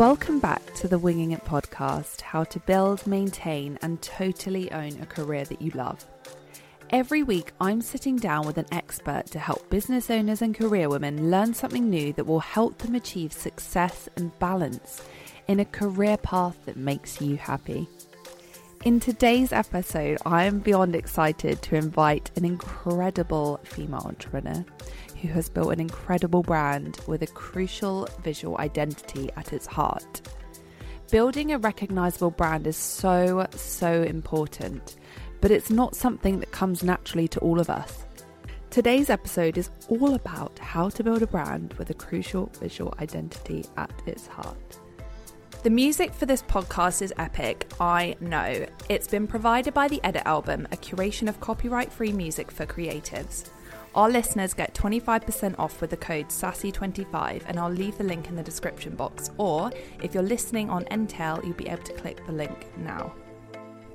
Welcome back to the Winging It podcast how to build, maintain, and totally own a career that you love. Every week, I'm sitting down with an expert to help business owners and career women learn something new that will help them achieve success and balance in a career path that makes you happy. In today's episode, I am beyond excited to invite an incredible female entrepreneur who has built an incredible brand with a crucial visual identity at its heart. Building a recognizable brand is so, so important, but it's not something that comes naturally to all of us. Today's episode is all about how to build a brand with a crucial visual identity at its heart. The music for this podcast is epic, I know. It's been provided by the Edit Album, a curation of copyright free music for creatives. Our listeners get 25% off with the code SASSY25, and I'll leave the link in the description box. Or if you're listening on Entale, you'll be able to click the link now.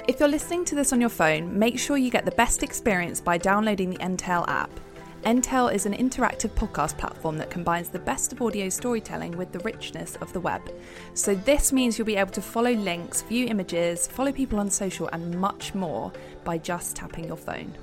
If you're listening to this on your phone, make sure you get the best experience by downloading the Entale app. Entale is an interactive podcast platform that combines the best of audio storytelling with the richness of the web. So, this means you'll be able to follow links, view images, follow people on social, and much more by just tapping your phone.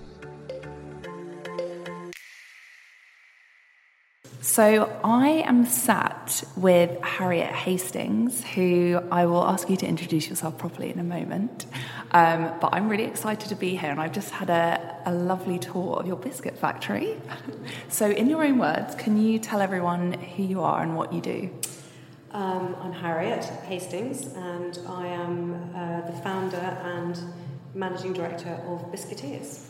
So, I am sat with Harriet Hastings, who I will ask you to introduce yourself properly in a moment. Um, but I'm really excited to be here, and I've just had a, a lovely tour of your biscuit factory. so, in your own words, can you tell everyone who you are and what you do? Um, I'm Harriet Hastings, and I am uh, the founder and managing director of Biscuiteers.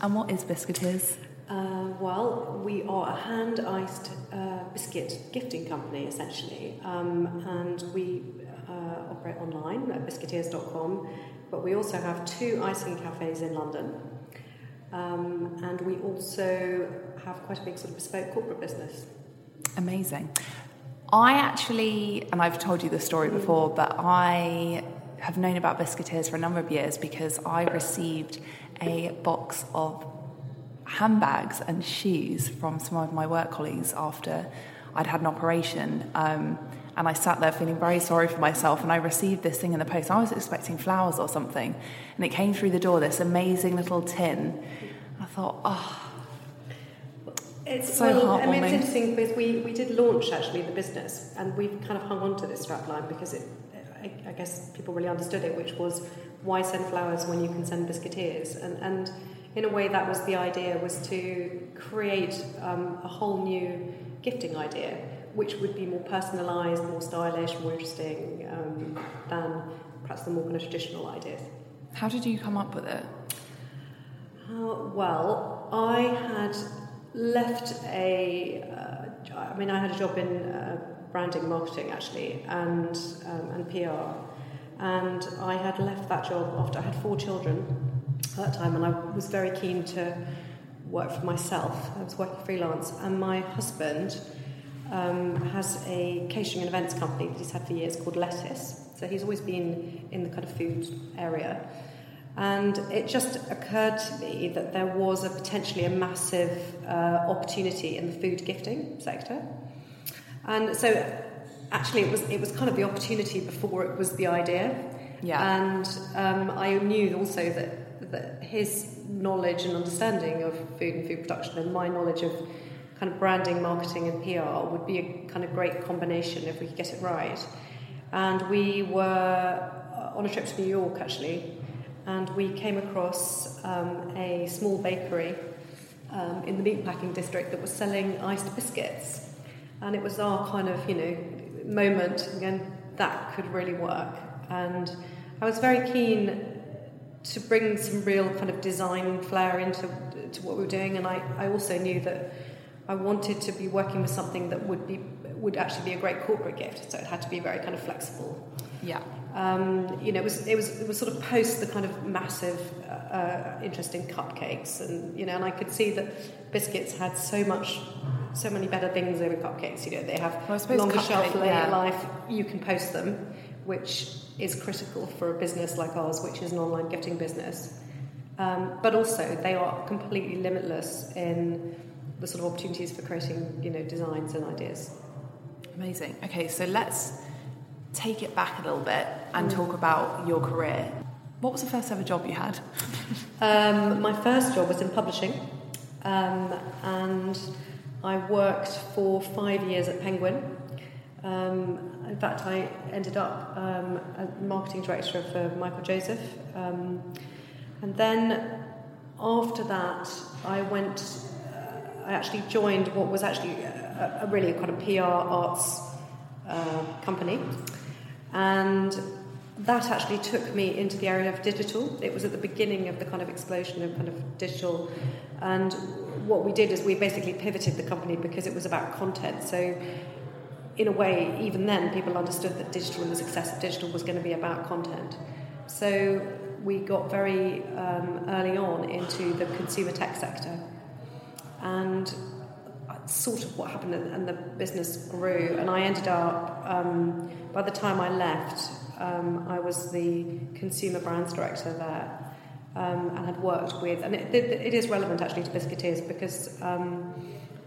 And what is Biscuiteers? Uh, well, we are a hand iced uh, biscuit gifting company essentially, um, and we uh, operate online at biscuiteers.com. But we also have two icing cafes in London, um, and we also have quite a big sort of bespoke corporate business. Amazing. I actually, and I've told you this story before, but I have known about Biscuiteers for a number of years because I received a box of handbags and shoes from some of my work colleagues after I'd had an operation. Um, and I sat there feeling very sorry for myself. And I received this thing in the post. I was expecting flowers or something. And it came through the door, this amazing little tin. I thought, oh, it's so well, I mean, it's interesting because we, we did launch actually the business, and we've kind of hung on to this strapline because it, I, I, guess people really understood it, which was why send flowers when you can send biscuiteers, and and in a way, that was the idea, was to create um, a whole new gifting idea, which would be more personalised, more stylish, more interesting um, than perhaps the more kind of traditional ideas. How did you come up with it? Uh, well, I had left a. Uh, I mean, I had a job in uh, branding marketing actually, and um, and PR, and I had left that job after I had four children at that time, and I was very keen to work for myself. I was working freelance, and my husband um, has a catering and events company that he's had for years called Lettice. So he's always been in the kind of food area. And it just occurred to me that there was a potentially a massive uh, opportunity in the food gifting sector. And so actually it was it was kind of the opportunity before it was the idea. Yeah. And um, I knew also that that his knowledge and understanding of food and food production and my knowledge of kind of branding, marketing, and PR would be a kind of great combination if we could get it right. And we were uh, on a trip to New York actually, and we came across um, a small bakery um, in the meatpacking district that was selling iced biscuits. And it was our kind of, you know, moment, again, that could really work. And I was very keen to bring some real kind of design flair into to what we were doing, and I, I also knew that I wanted to be working with something that would be would actually be a great corporate gift. So it had to be very kind of flexible. Yeah. Um, you know, it was it was it was sort of post the kind of massive uh, uh, interest in cupcakes, and you know, and I could see that biscuits had so much. So many better things over cupcakes. You know, they have well, longer shelf yeah. life. You can post them, which is critical for a business like ours, which is an online gifting business. Um, but also, they are completely limitless in the sort of opportunities for creating, you know, designs and ideas. Amazing. Okay, so let's take it back a little bit and talk about your career. What was the first ever job you had? Um, my first job was in publishing, um, and I worked for five years at Penguin. Um, in fact, I ended up um, a marketing director for Michael Joseph. Um, and then after that, I went, I actually joined what was actually a, a really kind of PR arts uh, company. And that actually took me into the area of digital. It was at the beginning of the kind of explosion of kind of digital. And what we did is we basically pivoted the company because it was about content. So in a way, even then, people understood that digital and the success of digital was going to be about content. So we got very um, early on into the consumer tech sector. And sort of what happened, and the business grew. And I ended up, um, by the time I left, um, I was the consumer brands director there. Um, and had worked with, and it, it, is relevant actually to Biscuiteers because um,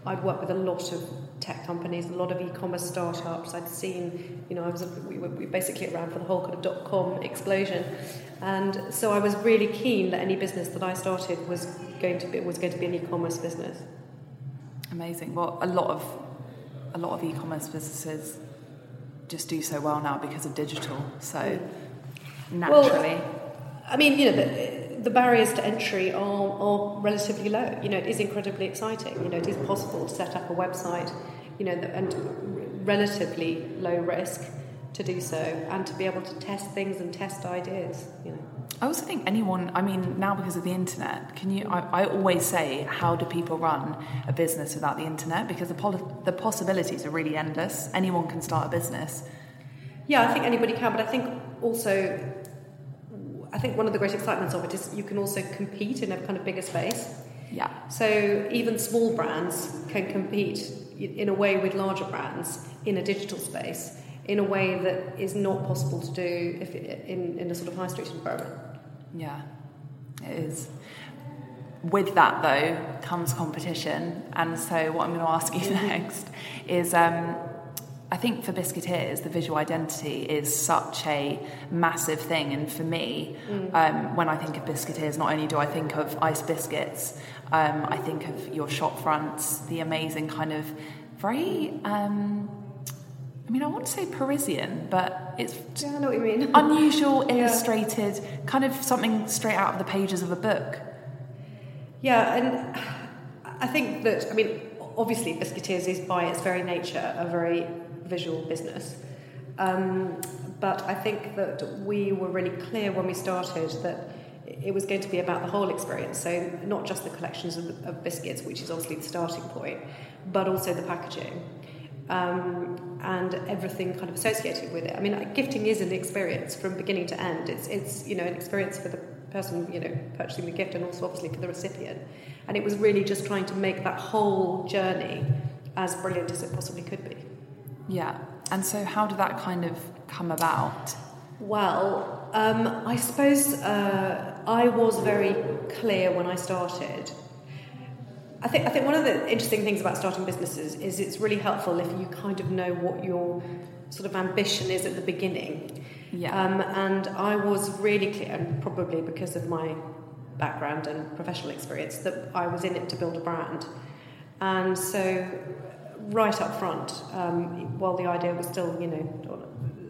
I'd worked with a lot of tech companies, a lot of e-commerce startups. I'd seen, you know, I was we were basically around for the whole kind of dot com explosion, and so I was really keen that any business that I started was going to be was going to be an e-commerce business. Amazing. Well, a lot of a lot of e-commerce businesses just do so well now because of digital. So mm. naturally, well, I mean, you know. The, the barriers to entry are, are relatively low. You know, it is incredibly exciting. You know, it is possible to set up a website, you know, and relatively low risk to do so, and to be able to test things and test ideas. You know. I also think anyone, I mean, now because of the internet, can you? I, I always say, how do people run a business without the internet? Because the, the possibilities are really endless. Anyone can start a business. Yeah, I think anybody can, but I think also I think one of the great excitements of it is you can also compete in a kind of bigger space. Yeah. So even small brands can compete in a way with larger brands in a digital space in a way that is not possible to do if in, in a sort of high street environment. Yeah, it is. With that, though, comes competition. And so, what I'm going to ask you next is um, I think for Biscuiteers, the visual identity is such a massive thing. And for me, mm. um, when I think of Biscuiteers, not only do I think of ice biscuits, um, I think of your shop fronts, the amazing kind of very. Um, I mean, I want to say Parisian, but it's yeah, I know what you mean. unusual, illustrated, yeah. kind of something straight out of the pages of a book. Yeah, and I think that I mean, obviously, Biscuiteers is by its very nature a very visual business. Um, but I think that we were really clear when we started that it was going to be about the whole experience. So, not just the collections of, of biscuits, which is obviously the starting point, but also the packaging um, and everything kind of associated with it. I mean, gifting is an experience from beginning to end. It's, it's you know, an experience for the person, you know, purchasing the gift and also obviously for the recipient. And it was really just trying to make that whole journey as brilliant as it possibly could be. Yeah. And so, how did that kind of come about? Well, um, I suppose uh, I was very clear when I started. I think, I think one of the interesting things about starting businesses is it's really helpful if you kind of know what your sort of ambition is at the beginning. Yeah. Um, and I was really clear, and probably because of my background and professional experience, that I was in it to build a brand. And so right up front, um, while the idea was still, you know,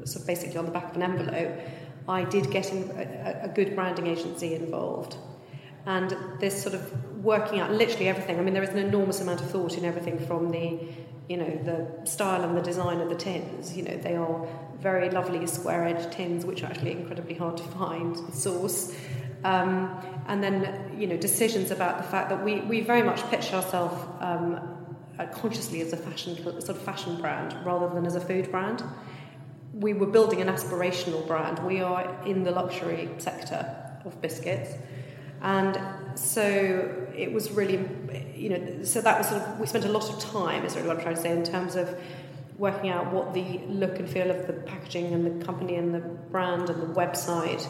sort of basically on the back of an envelope, I did get a, a, good branding agency involved. And this sort of working out literally everything. I mean, there is an enormous amount of thought in everything from the, you know, the style and the design of the tins. You know, they are very lovely square edge tins, which are actually incredibly hard to find and source. Um, and then, you know, decisions about the fact that we, we very much pitch ourselves um, uh, consciously as a fashion sort of fashion brand rather than as a food brand. We were building an aspirational brand. We are in the luxury sector of biscuits, and so it was really, you know, so that was sort of we spent a lot of time. Is really what I'm trying to say in terms of working out what the look and feel of the packaging and the company and the brand and the website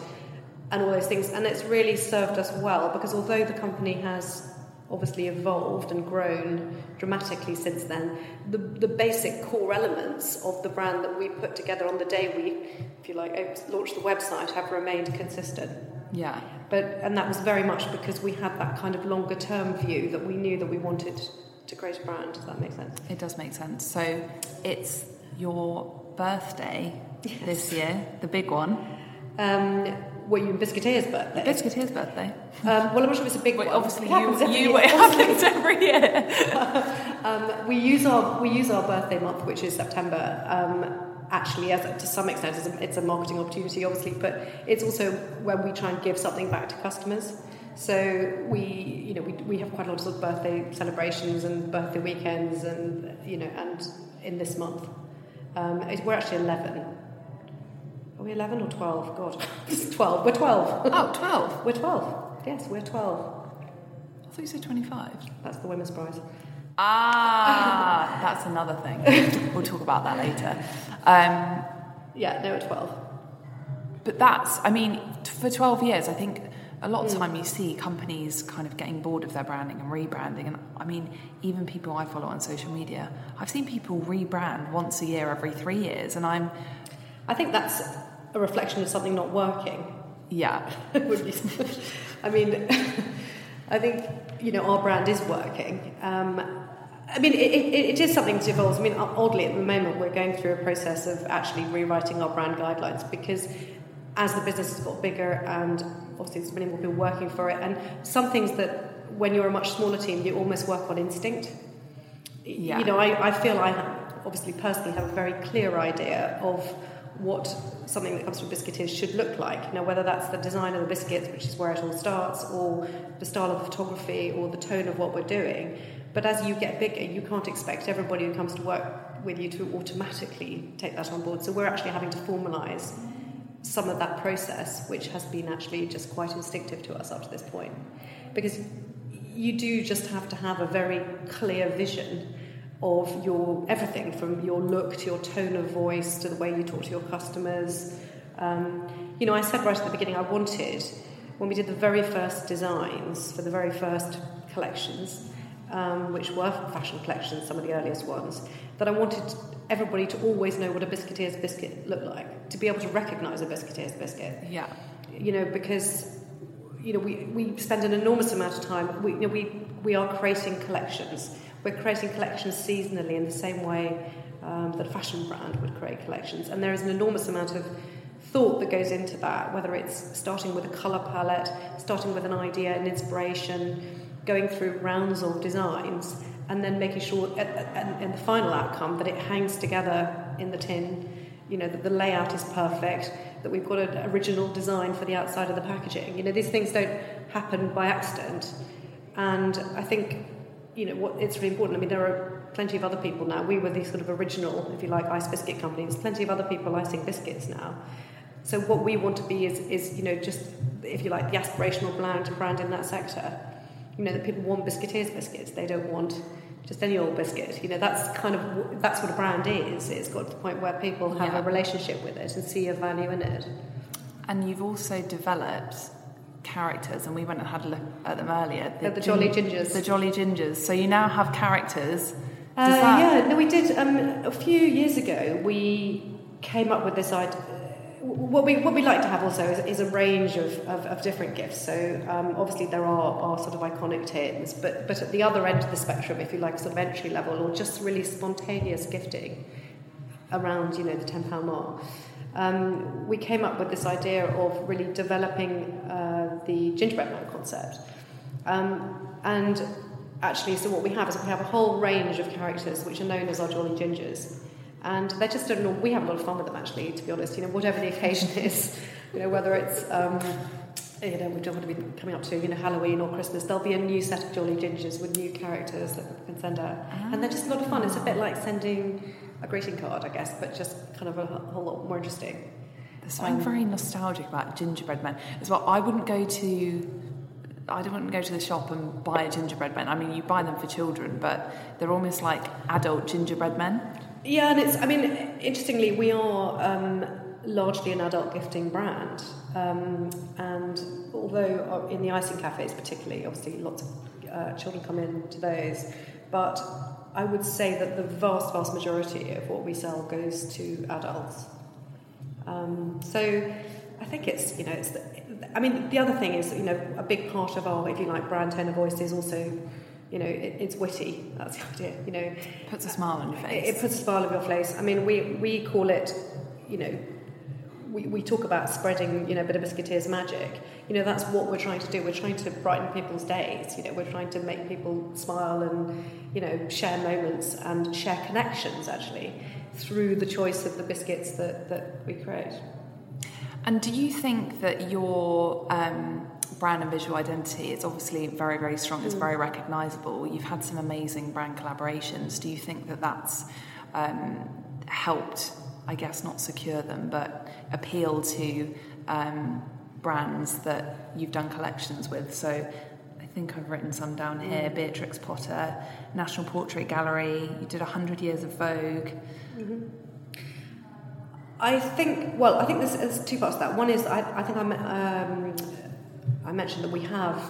and all those things. And it's really served us well because although the company has obviously evolved and grown dramatically since then. The, the basic core elements of the brand that we put together on the day we, if you like, launched the website have remained consistent. Yeah. But and that was very much because we had that kind of longer term view that we knew that we wanted to create a brand. Does that make sense? It does make sense. So it's your birthday yes. this year, the big one. Um, were you Biscuiteer's birthday? Biscuiteer's birthday. Um, well, I'm not sure if it's a big Wait, one. Obviously, it you, you it happens every year. um, we use our we use our birthday month, which is September. Um, actually, as to some extent, it's a, it's a marketing opportunity, obviously, but it's also when we try and give something back to customers. So we, you know, we, we have quite a lot of, sort of birthday celebrations and birthday weekends, and you know, and in this month, um, we're actually eleven are we 11 or 12? God, 12. We're 12. Oh, 12? we're 12. Yes, we're 12. I thought you said 25. That's the women's prize. Ah, that's another thing. We'll talk about that later. Um, yeah, no, at 12. But that's, I mean, for 12 years, I think a lot of mm. time you see companies kind of getting bored of their branding and rebranding. And I mean, even people I follow on social media, I've seen people rebrand once a year, every three years. And I'm. I think that's a reflection of something not working. Yeah. I mean, I think, you know, our brand is working. Um, I mean, it, it, it is something to evolve. I mean, oddly, at the moment, we're going through a process of actually rewriting our brand guidelines because as the business has got bigger and obviously there's many more people working for it, and some things that when you're a much smaller team, you almost work on instinct. Yeah. You know, I, I feel I obviously personally have a very clear idea of what something that comes from Biscuiteers should look like. Now, whether that's the design of the biscuits, which is where it all starts, or the style of the photography, or the tone of what we're doing. But as you get bigger, you can't expect everybody who comes to work with you to automatically take that on board. So we're actually having to formalise some of that process, which has been actually just quite instinctive to us up to this point. Because you do just have to have a very clear vision of your everything from your look to your tone of voice to the way you talk to your customers. Um, you know, I said right at the beginning I wanted, when we did the very first designs for the very first collections, um, which were fashion collections, some of the earliest ones, that I wanted everybody to always know what a Biscuiteer's biscuit looked like, to be able to recognise a Biscuiteer's biscuit. Yeah. You know, because you know we, we spend an enormous amount of time. We you know, we we are creating collections we're creating collections seasonally in the same way um, that a fashion brand would create collections. And there is an enormous amount of thought that goes into that, whether it's starting with a colour palette, starting with an idea, an inspiration, going through rounds of designs, and then making sure, in the final outcome, that it hangs together in the tin, you know, that the layout is perfect, that we've got an original design for the outside of the packaging. You know, these things don't happen by accident. And I think you know, what, it's really important. I mean, there are plenty of other people now. We were the sort of original, if you like, ice biscuit company. There's plenty of other people icing biscuits now. So what we want to be is, is you know, just, if you like, the aspirational brand, brand in that sector. You know, that people want Biscuiteers biscuits. They don't want just any old biscuit. You know, that's kind of, that's what a brand is. It's got to the point where people have yeah. a relationship with it and see a value in it. And you've also developed characters, and we went and had a look at them earlier. The, the Jolly Gingers. The Jolly Gingers. So you now have characters. Uh, that... Yeah, no, we did. Um, a few years ago, we came up with this idea. What we what we like to have also is, is a range of, of, of, different gifts. So um, obviously there are, are sort of iconic tins, but but at the other end of the spectrum, if you like, sort of entry level or just really spontaneous gifting around you know the ten pound mark um, we came up with this idea of really developing uh, the gingerbread man concept. Um, and actually, so what we have is we have a whole range of characters which are known as our Jolly Gingers. And they're just, a, we have a lot of fun with them actually, to be honest, you know, whatever the occasion is, you know, whether it's, um, you know, we're going to be coming up to, you know, Halloween or Christmas, there'll be a new set of Jolly Gingers with new characters that we can send out. And they're just a lot of fun. It's a bit like sending a greeting card, I guess, but just kind of a, a whole lot more interesting. There's something very nostalgic about gingerbread men as well. I wouldn't go to I wouldn't go to the shop and buy a gingerbread man. I mean, you buy them for children, but they're almost like adult gingerbread men. Yeah, and it's. I mean, interestingly, we are um, largely an adult gifting brand, um, and although uh, in the icing cafes, particularly, obviously, lots of uh, children come in to those. But I would say that the vast, vast majority of what we sell goes to adults. Um, so I think it's, you know, it's, the, I mean, the other thing is, you know, a big part of our, if you like, brand tone of voice is also, you know, it, it's witty. That's the idea, you know. Puts a smile on your face. It, it puts a smile on your face. I mean, we, we call it, you know, we, we talk about spreading, you know, a bit of biscuiteers magic. You know, that's what we're trying to do. We're trying to brighten people's days. You know, we're trying to make people smile and, you know, share moments and share connections actually through the choice of the biscuits that, that we create. And do you think that your um, brand and visual identity is obviously very, very strong, it's mm. very recognisable? You've had some amazing brand collaborations. Do you think that that's um, helped, I guess, not secure them, but appeal to um, brands that you've done collections with? So think I've written some down here. Beatrix Potter, National Portrait Gallery, you did 100 Years of Vogue. Mm-hmm. I think, well, I think there's, there's two parts to that. One is, I, I think I, um, I mentioned that we have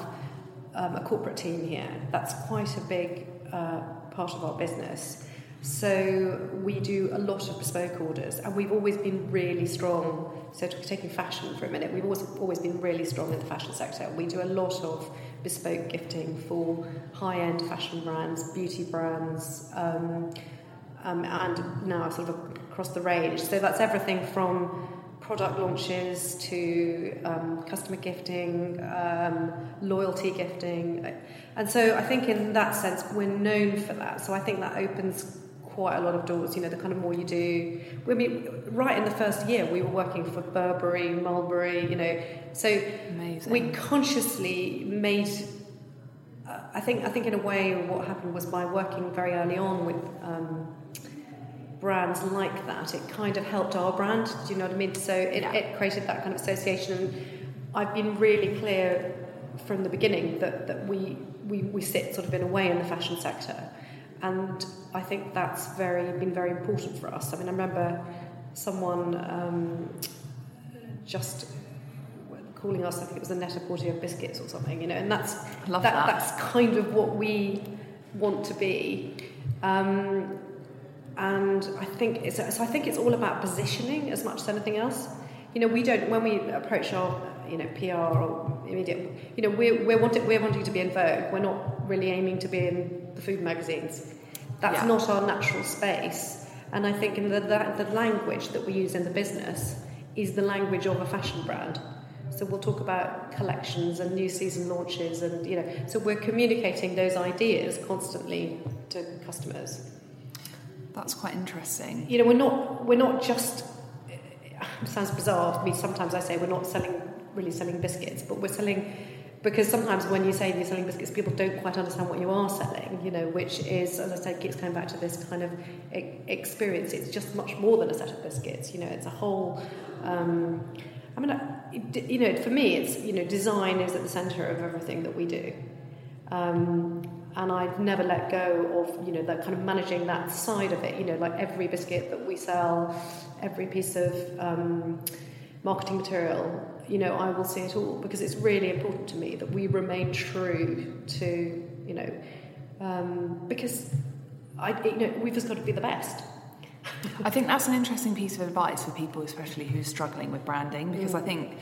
um, a corporate team here. That's quite a big uh, part of our business. So we do a lot of bespoke orders, and we've always been really strong. So taking fashion for a minute, we've always always been really strong in the fashion sector. We do a lot of bespoke gifting for high-end fashion brands, beauty brands, um, um, and now sort of across the range. So that's everything from product launches to um, customer gifting, um, loyalty gifting. And so I think in that sense, we're known for that. So I think that opens quite a lot of doors, you know, the kind of more you do. I mean, right in the first year, we were working for Burberry, Mulberry, you know. So Amazing. we consciously made I think I think in a way what happened was by working very early on with um, brands like that, it kind of helped our brand. Do you know what I mean? So it, yeah. it created that kind of association. And I've been really clear from the beginning that, that we, we, we sit sort of in a way in the fashion sector. And I think that's very been very important for us. I mean, I remember someone um, just calling us, I think it was a net-a-porter of biscuits or something, you know, and that's that, that, that's kind of what we want to be. Um, and I think it's so I think it's all about positioning as much as anything else. You know, we don't when we approach our you know PR or immediate, you know, we're we're wanting we're wanting to be in Vogue. We're not really aiming to be in the food magazines. That's yeah. not our natural space. And I think in the, the the language that we use in the business is the language of a fashion brand. So we'll talk about collections and new season launches, and you know, so we're communicating those ideas constantly to customers. That's quite interesting. You know, we're not we're not just. It sounds bizarre to me. Sometimes I say we're not selling really selling biscuits, but we're selling because sometimes when you say you're selling biscuits, people don't quite understand what you are selling. You know, which is, as I said, keeps coming back to this kind of experience. It's just much more than a set of biscuits. You know, it's a whole. Um, I mean, you know, for me, it's you know, design is at the centre of everything that we do. Um, and I've never let go of you know that kind of managing that side of it. You know, like every biscuit that we sell, every piece of um, marketing material. You know, I will see it all because it's really important to me that we remain true to you know um, because I you know we've just got to be the best. I think that's an interesting piece of advice for people, especially who are struggling with branding, because mm. I think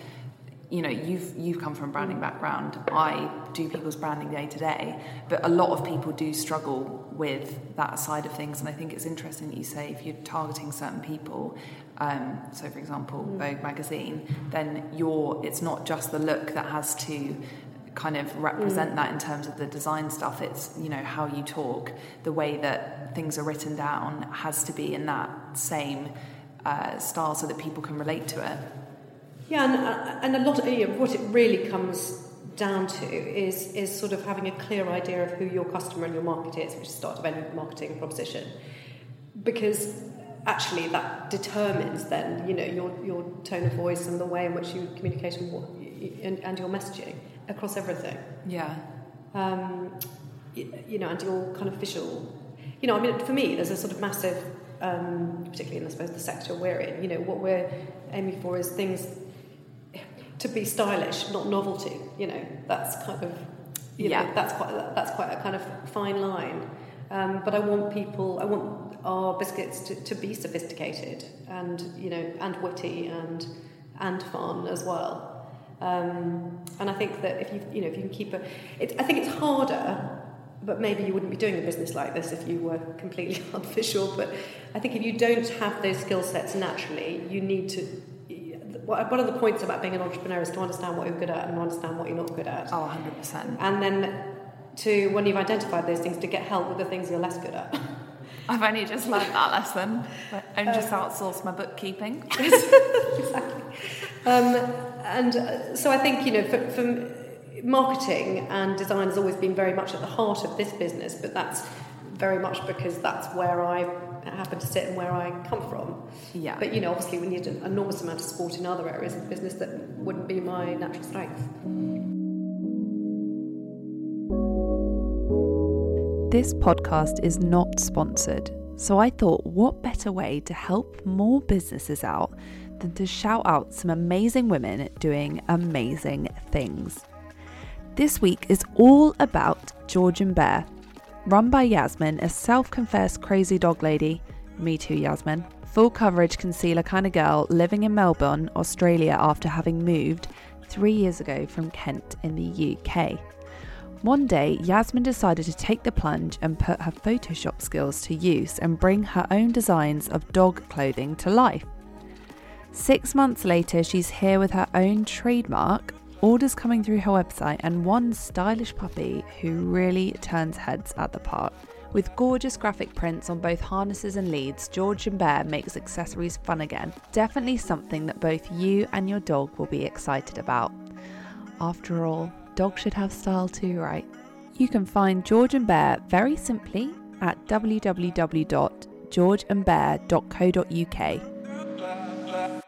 you know you've you've come from a branding background. I do people's branding day to day but a lot of people do struggle with that side of things. And i think it's interesting that you say if you're targeting certain people um, so for example mm. vogue magazine then you're it's not just the look that has to kind of represent mm. that in terms of the design stuff. It's you know how you talk. The way that things are written down has to be in that same uh, style so that people can relate to it yeah, and, uh, and a lot of you know, what it really comes down to is is sort of having a clear idea of who your customer and your market is, which is the start of any marketing proposition, because actually that determines then you know your your tone of voice and the way in which you communicate and, what, and, and your messaging across everything. Yeah. Um, you, you know, and your kind of visual. You know, I mean, for me, there's a sort of massive, um, particularly in I suppose the sector we're in. You know, what we're aiming for is things to be stylish, not novelty. You know, that's kind of You know, Yeah. that's quite that's quite a kind of fine line. Um, but I want people, I want our biscuits to, to be sophisticated and you know and witty and and fun as well. Um, and I think that if you you know if you can keep a, it, I think it's harder. But maybe you wouldn't be doing a business like this if you were completely artificial. But I think if you don't have those skill sets naturally, you need to. One of the points about being an entrepreneur is to understand what you're good at and to understand what you're not good at Oh, 100%. and then to when you've identified those things to get help with the things you're less good at I've only just learned that lesson. I just outsourced my bookkeeping. Exactly. Um, and uh, so i think you know for, for marketing and design has always been very much at the heart of this business but that's very much because that's where i happen to sit and where i come from Yeah. but you know obviously we need an enormous amount of support in other areas of business that wouldn't be my natural strength This podcast is not sponsored, so I thought what better way to help more businesses out than to shout out some amazing women doing amazing things. This week is all about George and Bear, run by Yasmin, a self confessed crazy dog lady. Me too, Yasmin. Full coverage concealer kind of girl living in Melbourne, Australia after having moved three years ago from Kent in the UK. One day, Yasmin decided to take the plunge and put her Photoshop skills to use and bring her own designs of dog clothing to life. Six months later, she's here with her own trademark, orders coming through her website, and one stylish puppy who really turns heads at the park. With gorgeous graphic prints on both harnesses and leads, George and Bear makes accessories fun again. Definitely something that both you and your dog will be excited about. After all, dogs should have style too, right? You can find George and Bear very simply at www.georgeandbear.co.uk.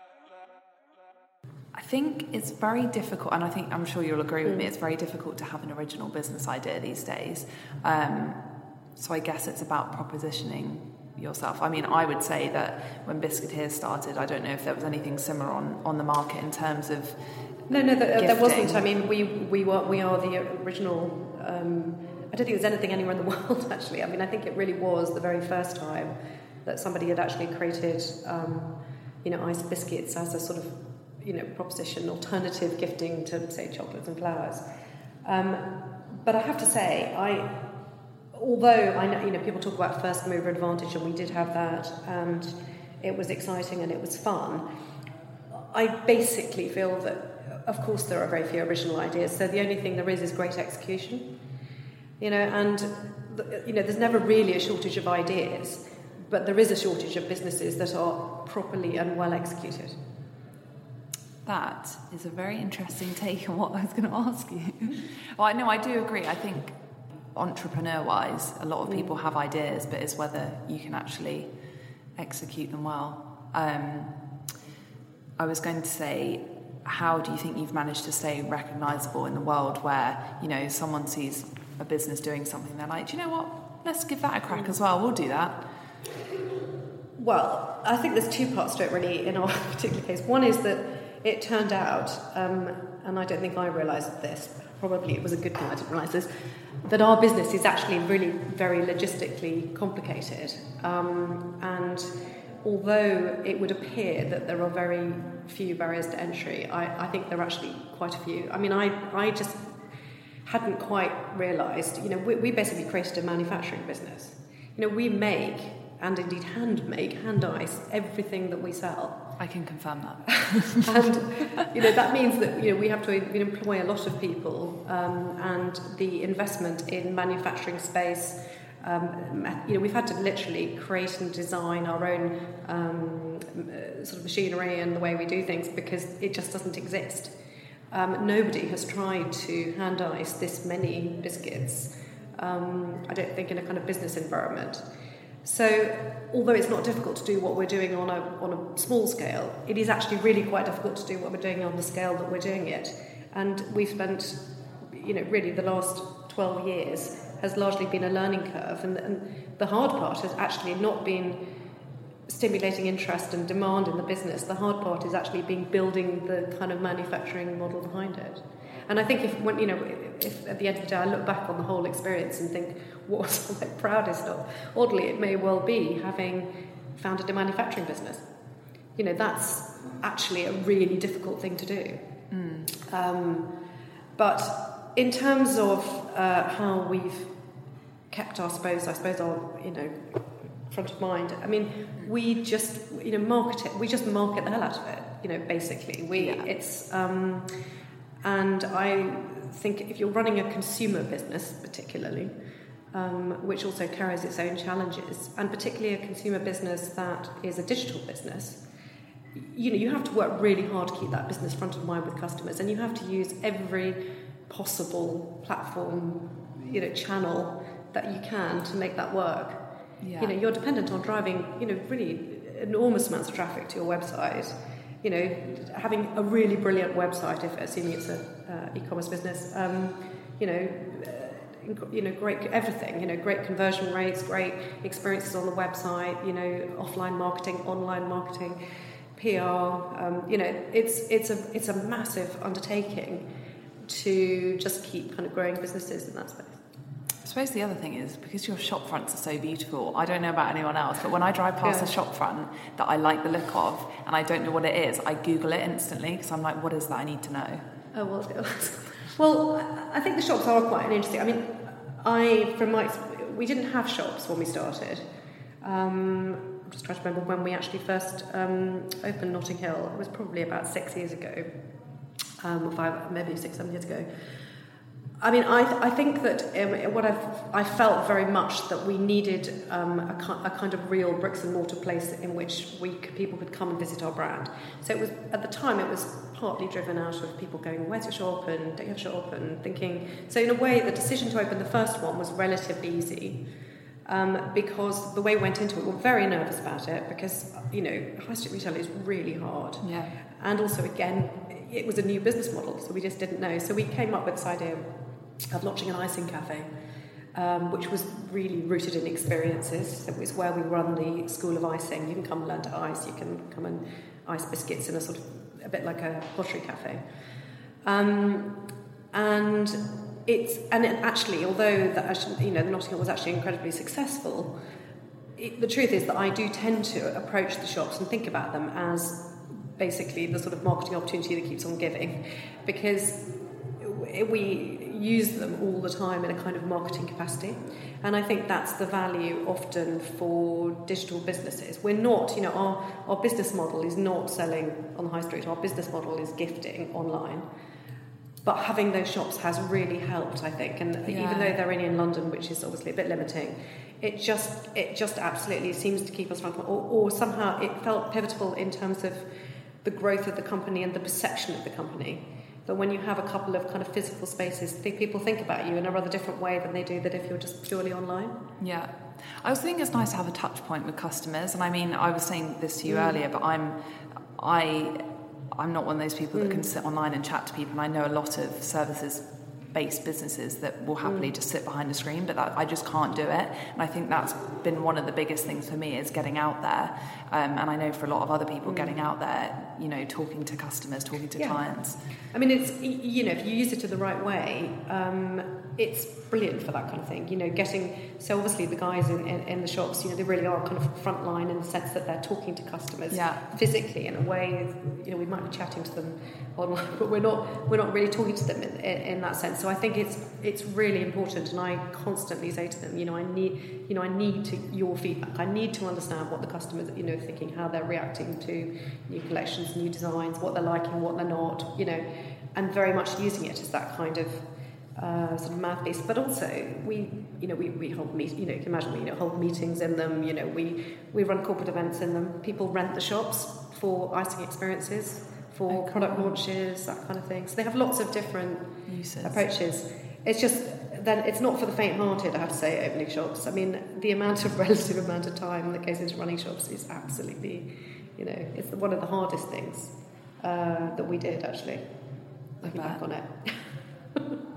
I think it's very difficult, and I think I'm sure you'll agree with me. It's very difficult to have an original business idea these days. Um, so I guess it's about propositioning yourself. I mean, I would say that when Biscuiteers started, I don't know if there was anything similar on, on the market in terms of No, no, there, there wasn't. I mean, we we were we are the original. Um, I don't think there's anything anywhere in the world actually. I mean, I think it really was the very first time that somebody had actually created, um, you know, ice biscuits as a sort of, you know, proposition alternative gifting to say chocolates and flowers. Um, but I have to say, I although I know, you know, people talk about first mover advantage, and we did have that, and it was exciting and it was fun. I basically feel that, of course, there are very few original ideas. So the only thing there is is great execution. You know, and you know, there's never really a shortage of ideas, but there is a shortage of businesses that are properly and well executed. That is a very interesting take on what I was going to ask you. well, I know I do agree. I think entrepreneur wise, a lot of people have ideas, but it's whether you can actually execute them well. Um, I was going to say, how do you think you've managed to stay recognizable in the world where, you know, someone sees a business doing something, they're like, do you know what? Let's give that a crack as well. We'll do that. Well, I think there's two parts to it really in our particular case. One is that it turned out, um, and I don't think I realised this, probably it was a good thing I didn't realise this, that our business is actually really very logistically complicated. Um, and although it would appear that there are very few barriers to entry, I, I think there are actually quite a few. I mean, I, I just hadn't quite realised, you know, we, we basically created a manufacturing business. You know, we make and indeed hand make, hand ice, everything that we sell. I can confirm that. and you know that means that you know we have to employ a lot of people, um, and the investment in manufacturing space. Um, you know, we've had to literally create and design our own um, sort of machinery and the way we do things because it just doesn't exist. Um, nobody has tried to hand ice this many biscuits. Um, I don't think in a kind of business environment. So, although it's not difficult to do what we're doing on a, on a small scale, it is actually really quite difficult to do what we're doing on the scale that we're doing it. And we've spent, you know, really the last 12 years has largely been a learning curve. And, and the hard part has actually not been stimulating interest and demand in the business. The hard part is actually being building the kind of manufacturing model behind it. And I think if when you know, if at the end of the day I look back on the whole experience and think what was I proudest of, oddly it may well be having founded a manufacturing business. You know, that's actually a really difficult thing to do. Mm. Um, but in terms of uh, how we've kept our, suppose, I suppose, our, you know, front of mind. I mean, we just, you know, market it. We just market the hell out of it. You know, basically, we yeah. it's. Um, and I think if you're running a consumer business, particularly, um, which also carries its own challenges, and particularly a consumer business that is a digital business, you know, you have to work really hard to keep that business front of mind with customers, and you have to use every possible platform, you know, channel that you can to make that work. Yeah. You know, you're dependent on driving, you know, really enormous amounts of traffic to your website. You know, having a really brilliant website, if assuming it's an uh, e-commerce business, um, you know, uh, you know, great everything. You know, great conversion rates, great experiences on the website. You know, offline marketing, online marketing, PR. Um, you know, it's it's a it's a massive undertaking to just keep kind of growing businesses in that space. I suppose the other thing is because your shop fronts are so beautiful. I don't know about anyone else, but when I drive past yeah. a shop front that I like the look of and I don't know what it is, I Google it instantly because I'm like, what is that? I need to know. Oh well, well, I think the shops are quite interesting. I mean, I from my we didn't have shops when we started. Um, I'm just trying to remember when we actually first um, opened Notting Hill. It was probably about six years ago, um, five, maybe six, seven years ago. I mean, I, th- I think that um, what I've, I felt very much that we needed um, a, a, kind of real bricks and mortar place in which we people could come and visit our brand. So it was at the time it was partly driven out of people going, "Where's your shop?" and "Don't you have a shop?" and thinking. So in a way, the decision to open the first one was relatively easy. Um, because the way we went into it, we were very nervous about it because you know high street retail is really hard, yeah. and also again it was a new business model, so we just didn't know. So we came up with this idea of launching an icing cafe, um, which was really rooted in experiences. It was where we run the School of Icing. You can come and learn to ice, you can come and ice biscuits in a sort of a bit like a pottery cafe. Um, and it's and it actually, although that you know the Notting Hill was actually incredibly successful, it, the truth is that I do tend to approach the shops and think about them as basically the sort of marketing opportunity that keeps on giving, because we use them all the time in a kind of marketing capacity. And I think that's the value often for digital businesses. We're not, you know, our, our business model is not selling on the high street, our business model is gifting online. But having those shops has really helped, I think. And yeah. even though they're only in London, which is obviously a bit limiting, it just it just absolutely seems to keep us front, or, or somehow it felt pivotal in terms of the growth of the company and the perception of the company that when you have a couple of kind of physical spaces, people think about you in a rather different way than they do that if you're just purely online. Yeah. I was thinking it's nice to have a touch point with customers, and I mean, I was saying this to you mm. earlier, but I'm, I, I'm not one of those people mm. that can sit online and chat to people. And I know a lot of services based businesses that will happily mm. just sit behind a screen, but that, I just can't do it. And I think that's been one of the biggest things for me is getting out there. Um, and I know for a lot of other people, mm. getting out there, you know, talking to customers, talking to yeah. clients. I mean, it's you know, if you use it in the right way, um, it's brilliant for that kind of thing. You know, getting so obviously the guys in, in, in, the shops, you know, they really are kind of front line in the sense that they're talking to customers yeah. physically in a way. You know, we might be chatting to them online, but we're not we're not really talking to them in, in, in that sense. So I think it's it's really important, and I constantly say to them, you know, I need you know I need to your feedback. I need to understand what the customers you know thinking, how they're reacting to new collections, new designs, what they're liking, what they're not. You know, and very much using it as that kind of uh, sort of mouthpiece, but also we, you know, we, we hold meet, you know, you can imagine we, you know, hold meetings in them. You know, we we run corporate events in them. People rent the shops for icing experiences, for okay. product launches, that kind of thing. So they have lots of different Uses. approaches. It's just then it's not for the faint-hearted. I have to say, opening shops. I mean, the amount of relative amount of time that goes into running shops is absolutely, you know, it's one of the hardest things uh, that we did actually. Looking back on it.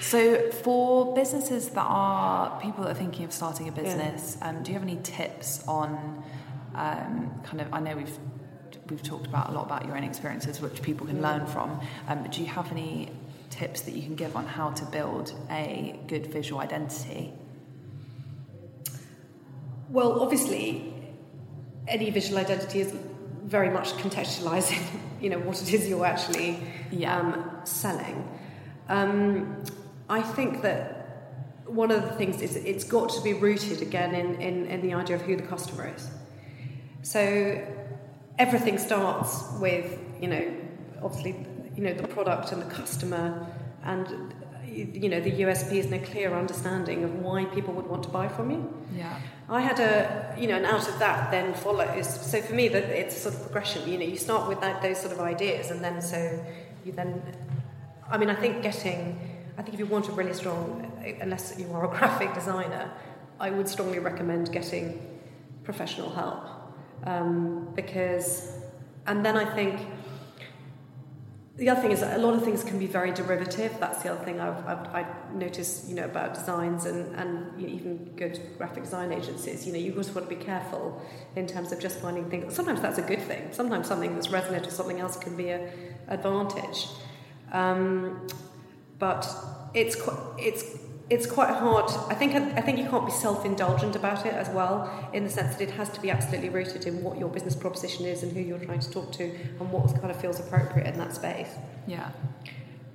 So, for businesses that are people that are thinking of starting a business, yeah. um, do you have any tips on um, kind of? I know we've we've talked about a lot about your own experiences, which people can learn from. Um, but do you have any tips that you can give on how to build a good visual identity? Well, obviously, any visual identity is very much contextualizing, you know, what it is you're actually Yeah. um, selling. Um, I think that one of the things is it's got to be rooted again in, in, in the idea of who the customer is. So everything starts with, you know, obviously, you know, the product and the customer and, you know, the USPs and a clear understanding of why people would want to buy from you. Yeah. I had a, you know, and out of that then follows. So for me, that it's a sort of progression. You know, you start with that, those sort of ideas, and then so you then. I mean, I think getting. I think if you want a really strong, unless you are a graphic designer, I would strongly recommend getting professional help um, because, and then I think the other thing is that a lot of things can be very derivative. That's the other thing I've, I've, I've noticed, you know, about designs and, and you know, even good graphic design agencies. You know, you just want to be careful in terms of just finding things. Sometimes that's a good thing. Sometimes something that's resonant with something else can be an advantage. Um, but it's it's it's quite hard. I think I think you can't be self-indulgent about it as well, in the sense that it has to be absolutely rooted in what your business proposition is and who you're trying to talk to and what kind of feels appropriate in that space. Yeah.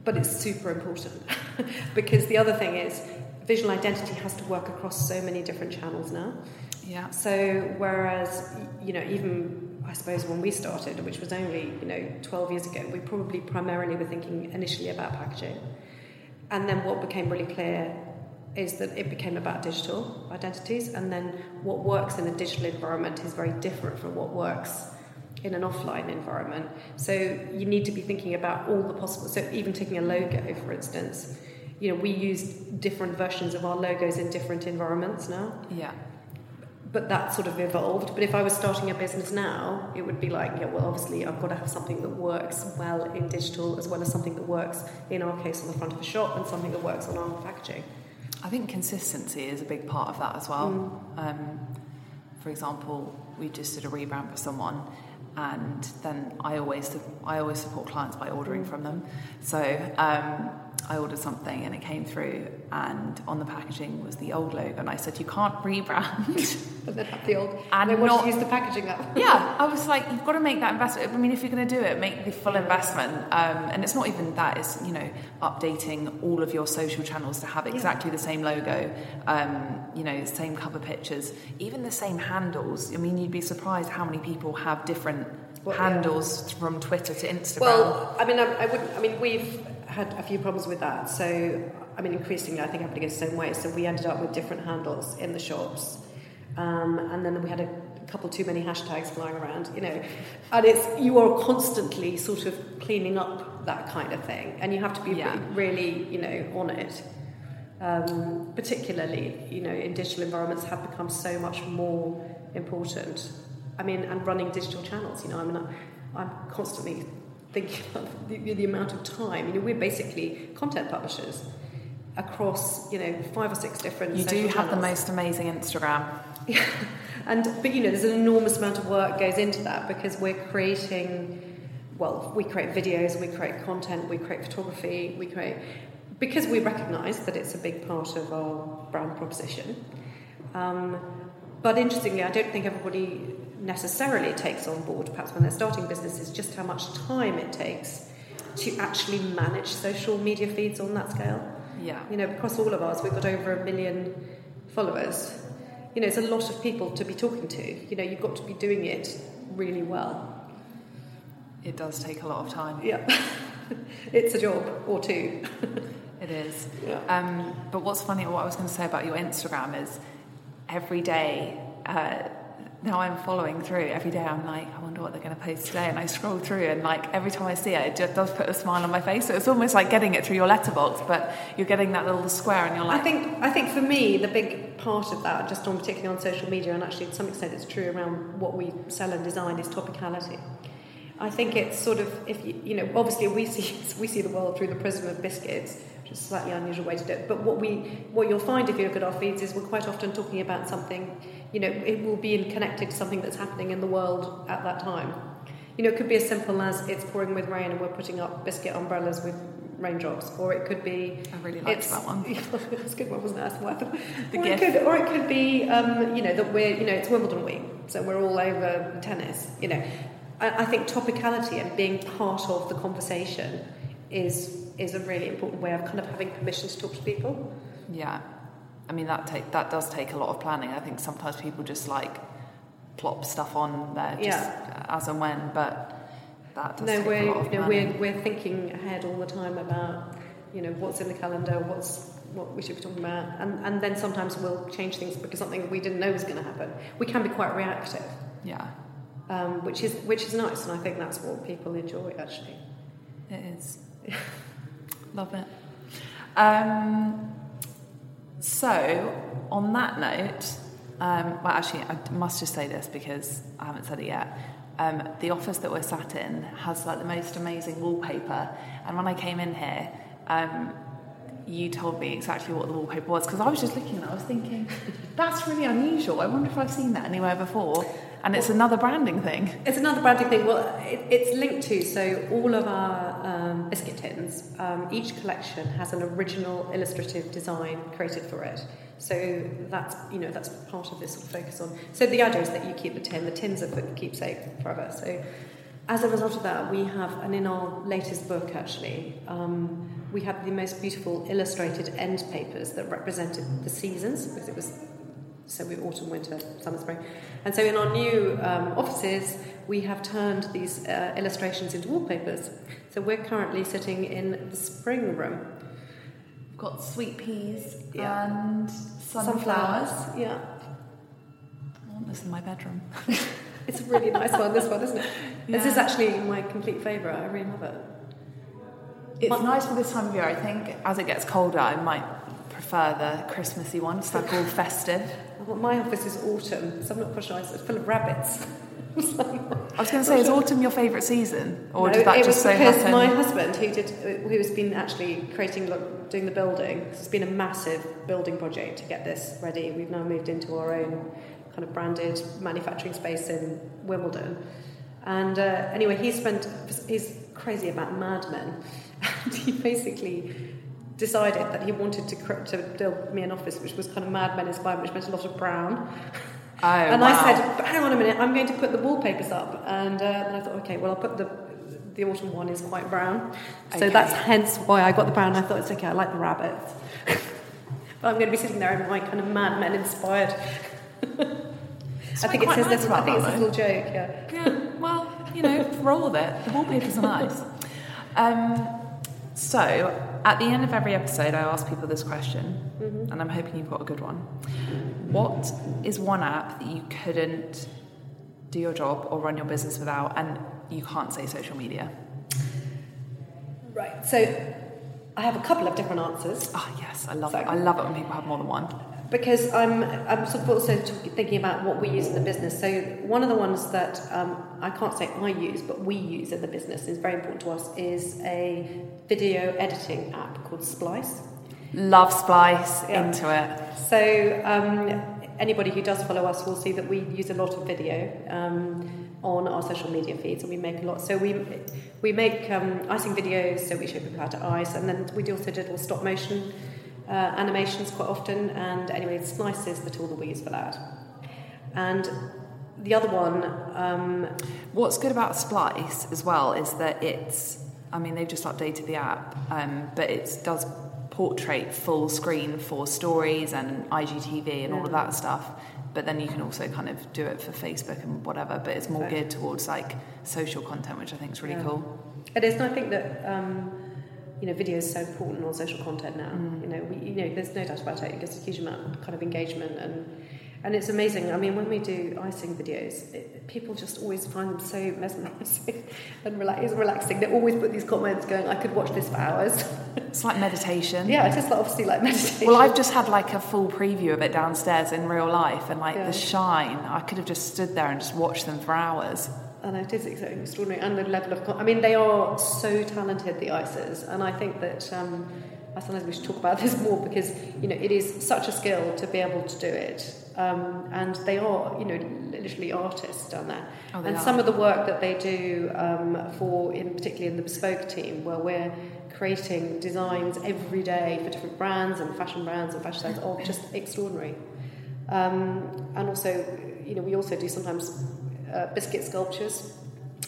But it's super important because the other thing is visual identity has to work across so many different channels now. Yeah. So whereas you know even I suppose when we started, which was only you know 12 years ago, we probably primarily were thinking initially about packaging, and then what became really clear is that it became about digital identities, and then what works in a digital environment is very different from what works in an offline environment. So you need to be thinking about all the possible. So even taking a logo, for instance, you know we use different versions of our logos in different environments now Yeah. But that sort of evolved. But if I was starting a business now, it would be like, yeah, well, obviously, I've got to have something that works well in digital as well as something that works, in our case, on the front of a shop and something that works on our packaging. I think consistency is a big part of that as well. Mm. Um, for example, we just did a rebrand for someone, and then I always I always support clients by ordering from them. So um, I ordered something and it came through, and on the packaging was the old logo, and I said you can't rebrand. But then have the old, And they want to use the packaging up. yeah, I was like, you've got to make that investment. I mean, if you're going to do it, make the full investment. Um, and it's not even that; it's you know updating all of your social channels to have exactly the same logo, um, you know, same cover pictures, even the same handles. I mean, you'd be surprised how many people have different yeah. handles from Twitter to Instagram. Well, I mean, I, I wouldn't. I mean, we've had a few problems with that. So, I mean, increasingly, I think everybody goes the same way. So we ended up with different handles in the shops, um, and then we had a couple too many hashtags flying around. You know, and it's you are constantly sort of cleaning up that kind of thing, and you have to be Yeah. really, you know, on it. Um, particularly, you know, in digital environments have become so much more important. I mean, and running digital channels. You know, I mean, I'm constantly thinking of the, the amount of time. You know, we're basically content publishers across, you know, five or six different. you do have the most amazing Instagram. and but you know, there's an enormous amount of work goes into that because we're creating. Well, we create videos, we create content, we create photography, we create because we recognise that it's a big part of our brand proposition. Um, but interestingly, I don't think everybody necessarily takes on board, perhaps when they're starting businesses, just how much time it takes to actually manage social media feeds on that scale. Yeah. You know, across all of ours, we've got over a million followers. You know, it's a lot of people to be talking to. You know, you've got to be doing it really well. It does take a lot of time. Yeah. it's a job or two. It is. Yeah. Um, but what's funny, what I was going to say about your Instagram is every day, uh, now I'm following through, every day I'm like, I wonder what they're going to post today. And I scroll through, and like every time I see it, it just does put a smile on my face. So it's almost like getting it through your letterbox, but you're getting that little square, and you're like, I think I think for me the big part of that, just on particularly on social media, and actually to some extent it's true around what we sell and design, is topicality. I think it's sort of if you, you know obviously we see we see the world through the prism of biscuits, which is a slightly unusual way to do it. But what we what you'll find if you look at our feeds is we're quite often talking about something, you know, it will be connected to something that's happening in the world at that time. You know, it could be as simple as it's pouring with rain and we're putting up biscuit umbrellas with raindrops, or it could be. I really liked it's, that one. it's a good one, wasn't it? That's the word. The or, it gift. could, or it could be, um, you know, that we're, you know, it's Wimbledon week, so we're all over tennis. You know, I, I think topicality and being part of the conversation is is a really important way of kind of having permission to talk to people. Yeah, I mean that take that does take a lot of planning. I think sometimes people just like plop stuff on there just Yeah. as and when, but that does No, take we're a lot of you know, we're we're thinking ahead all the time about you know what's in the calendar, what's what we should be talking about, and and then sometimes we'll change things because something we didn't know was going to happen. We can be quite reactive, yeah, um, which is which is nice, and I think that's what people enjoy actually. it is. Love it. Um, so, on that note, um, well, actually, I must just say this because I haven't said it yet. Um, the office that we're sat in has like the most amazing wallpaper, and when I came in here, um, you told me exactly what the wallpaper was because I was just looking and I was thinking, that's really unusual. I wonder if I've seen that anywhere before. And it's another branding thing. It's another branding thing. Well, it, it's linked to so all of our um, biscuit tins. Um, each collection has an original illustrative design created for it. So that's you know that's part of this sort of focus on. So the idea is that you keep the tin. The tins are for keepsake forever. So as a result of that, we have, and in our latest book actually, um, we have the most beautiful illustrated end papers that represented the seasons because it was so we autumn, winter, summer, spring. And so in our new um, offices, we have turned these uh, illustrations into wallpapers. So we're currently sitting in the spring room. We've got sweet peas Yeah. and sunflowers. Yeah. I want this in my bedroom. It's a really nice one, this one, isn't it? This is actually my complete favourite. I really love it. It's My- nice for this time of year. I think as it gets colder, I might the Christmassy one. It's like all festive. Well, my office is autumn, so I'm not quite sure. It's full of rabbits. I was going to say, is autumn your favourite season, or No, did that it just was so because happen? my husband, who did, who has been actually creating, look, doing the building, it's been a massive building project to get this ready. We've now moved into our own kind of branded manufacturing space in Wimbledon, and uh, anyway, he spent. He's crazy about Mad Men, and he basically decided that he wanted to to build me an office which was kind of Mad Men inspired, which meant a lot of brown. Oh, and wow. I said, "But hang on a minute, I'm going to put the wallpapers up. And uh, then I thought, okay, well, I'll put the the autumn one is quite brown, so Okay. that's hence why I got the brown. I thought it's okay, I like the rabbits. but I'm going to be sitting there in my kind of Mad Men inspired. I think it quite says nice this. I think it's a little joke. Yeah. Yeah, well, you know, roll with it. The wallpapers are nice. Um, so, at the end of every episode, I ask people this question, Mm-hmm. and I'm hoping you've got a good one. What is one app that you couldn't do your job or run your business without, and you can't say social media? Right. So I have a couple of different answers. Oh yes, I love So- it. I love it when people have more than one. Because I'm, I'm sort of also thinking about what we use in the business. So one of the ones that um, I can't say I use, but we use in the business is very important to us is a video editing app called Splice. Love Splice Yeah. into it. So um, anybody who does follow us will see that we use a lot of video um, on our social media feeds, and we make a lot. So we we make um, icing videos, so we show people how to ice, and then we do also do little stop motion uh, animations quite often. And anyway, Splice is the tool that we use for that. And the other one, um, What's good about Splice as well is that it's, I mean, they've just updated the app, um, but it does portrait full screen for stories and IGTV and all of that stuff. But then you can also kind of do it for Facebook and whatever, but it's more geared towards like social content, which I think is really Yeah. cool. It is, and I think that um, you know video is so important on social content now. Mm. You know, we, you know, there's no doubt about it. It gets a huge amount of kind of engagement, and and it's amazing. I mean, when we do icing videos, it, people just always find them so mesmerising and relax, relaxing. They always put these comments going, "I could watch this for hours." It's like meditation. yeah, it's just like, obviously like meditation. Well, I've just had like a full preview of it downstairs in real life, and like Yeah. the shine, I could have just stood there and just watched them for hours. And it is extraordinary, and the level of. I mean, they are so talented, the Icers, and I think that um, I sometimes we should talk about this more because you know it is such a skill to be able to do it, um, and they are you know literally artists down there. Oh, and are. some of the work that they do um, for, in particularly in the bespoke team, where we're creating designs every day for different brands and fashion brands and fashion styles, are just extraordinary. Um, and also, you know, we also do sometimes uh, biscuit sculptures.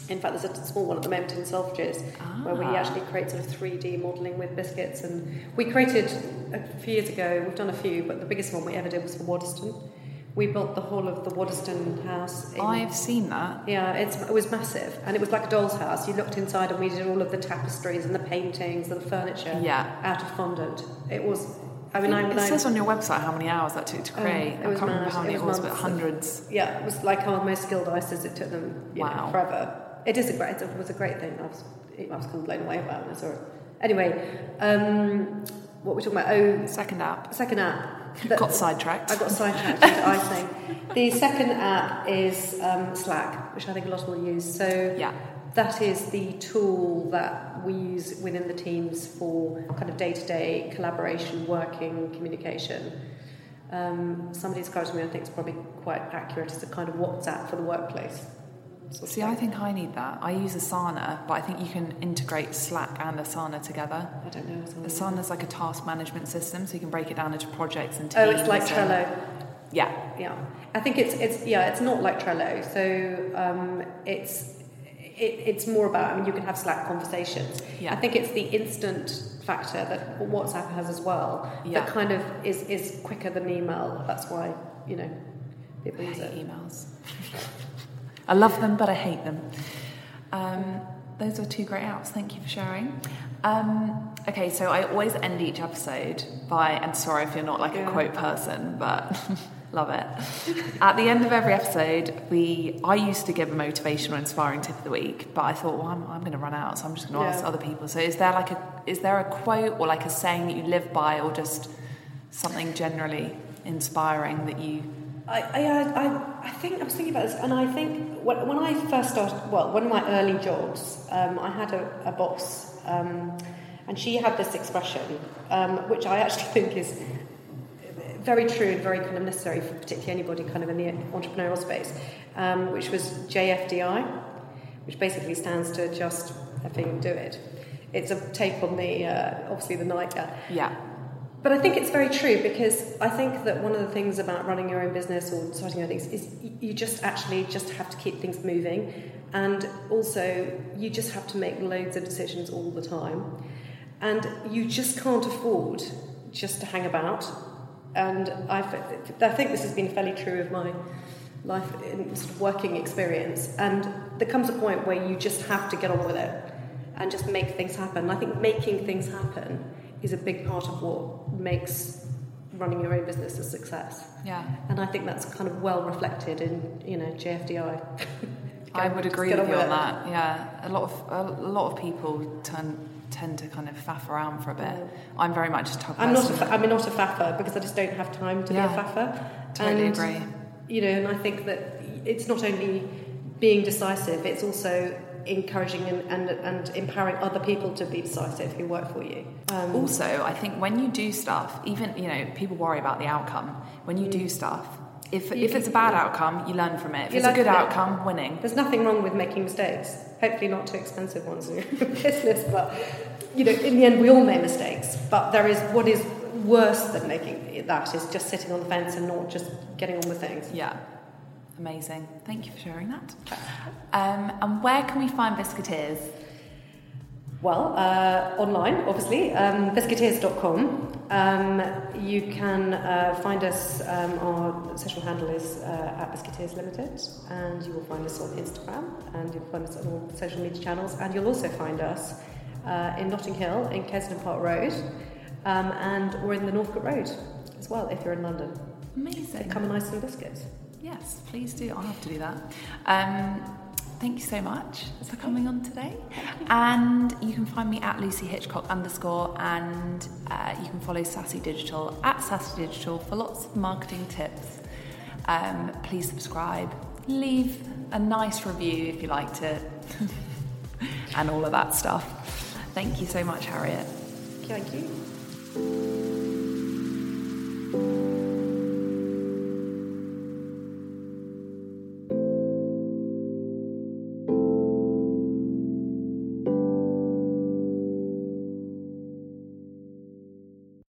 In fact, there's a small one at the moment in Selfridges where we Ah. actually create sort of 3D modelling with biscuits. And we created a few years ago, we've done a few, but the biggest one we ever did was for Waddesdon. We built the whole of the Waddesdon house. In, I've seen that. yeah, it's, it was massive, and it was like a doll's house. You looked inside, and we did all of the tapestries and the paintings and the furniture Yeah. out of fondant. It was, I mean, I, it I, says on your website how many hours that took to Oh, create. it I can't remember how many It it was but hundreds. yeah, it was like our most skilled artists. It took them you know, forever. It is a great, it was a great thing. I was, I was kind of blown away about it when I saw it. Anyway, um, what were we talking about? Oh, Second app. second app. That- Got sidetracked. I got sidetracked into icing. The second app is um, Slack, which I think a lot of people use. So Yeah. That is the tool that we use within the teams for kind of day-to-day collaboration, working, communication. Um, somebody described to me, I think it's probably quite accurate, as a kind of WhatsApp for the workplace. sort of See, thing. I think I need that. I use Asana, but I think you can integrate Slack and Asana together. I don't know. Asana. Asana's like a task management system, so you can break it down into projects and teams. Oh, it's like Trello. Yeah. Yeah, I think it's it's yeah, it's not like Trello. So um, it's it, it's more about. I mean, you can have Slack conversations. Yeah. I think it's the instant factor that WhatsApp has as well. Yeah. That kind of is is quicker than email. That's why you know people use it. emails. I love them, but I hate them. Um, those are two great apps. Thank you for sharing. Um, okay, so I always end each episode by, and sorry if you're not like a quote person, but love it. At the end of every episode, we I used to give a motivational, inspiring tip of the week, but I thought, well, I'm, I'm going to run out, so I'm just going to Yeah. ask other people. So, is there like a is there a quote or like a saying that you live by, or just something generally inspiring that you? I, I, I, I think I was thinking about this, and I think when, when I first started, well, one of my early jobs, um, I had a, a boss, um, and she had this expression, um, which I actually think is very true and very kind of necessary for particularly anybody kind of in the entrepreneurial space, um, which was JFDI, which basically stands to just effing do it. It's a take on the uh, obviously the Nike. Yeah. But I think it's very true because I think that one of the things about running your own business or starting your own things is you just actually just have to keep things moving, and also you just have to make loads of decisions all the time, and you just can't afford just to hang about. And I, I think this has been fairly true of my life in sort of working experience. And there comes a point where you just have to get on with it and just make things happen. I think making things happen is a big part of what makes running your own business a success. Yeah. And I think that's kind of well reflected in, you know, JFDI. I would agree with you on that. Yeah, a lot of a lot of people turn tend to kind of faff around for a bit. I'm very much a of I'm not a, person- fa- I'm not a faffer because I just don't have time to Yeah. be a faffer. Totally and, agree. You know, and I think that it's not only being decisive, it's also encouraging and, and, and empowering other people to be decisive who work for you. Um, Also, I think when you do stuff, even you know, people worry about the outcome. When you do stuff, if You if it's a bad outcome, you learn from it. If it's a good from it. outcome, winning. There's nothing wrong with making mistakes. Hopefully, not too expensive ones in your business, but you know, in the end, we all make mistakes. But there is what is worse than making that is just sitting on the fence and not just getting on with things. Yeah. Amazing. Thank you for sharing that. Um, and where can we find Biscuiteers? Well, uh, online, obviously, um, biscuiteers.com. Um, you can uh, find us, um, our social handle is uh, at Biscuiteers Limited, and you will find us on Instagram, and you'll find us on all social media channels, and you'll also find us uh, in Notting Hill, in Kensington Park Road, um, and or in the Northcote Road as well, if you're in London. Amazing. Come and ice some biscuits. Yes, please do. I'll have to do that. Thank you so much for coming on today. And you can find me at Lucy Hitchcock underscore, and uh, you can follow Sassy Digital at Sassy Digital for lots of marketing tips. Um, please subscribe, leave a nice review if you liked it, and all of that stuff. Thank you so much, Harriet. Thank you.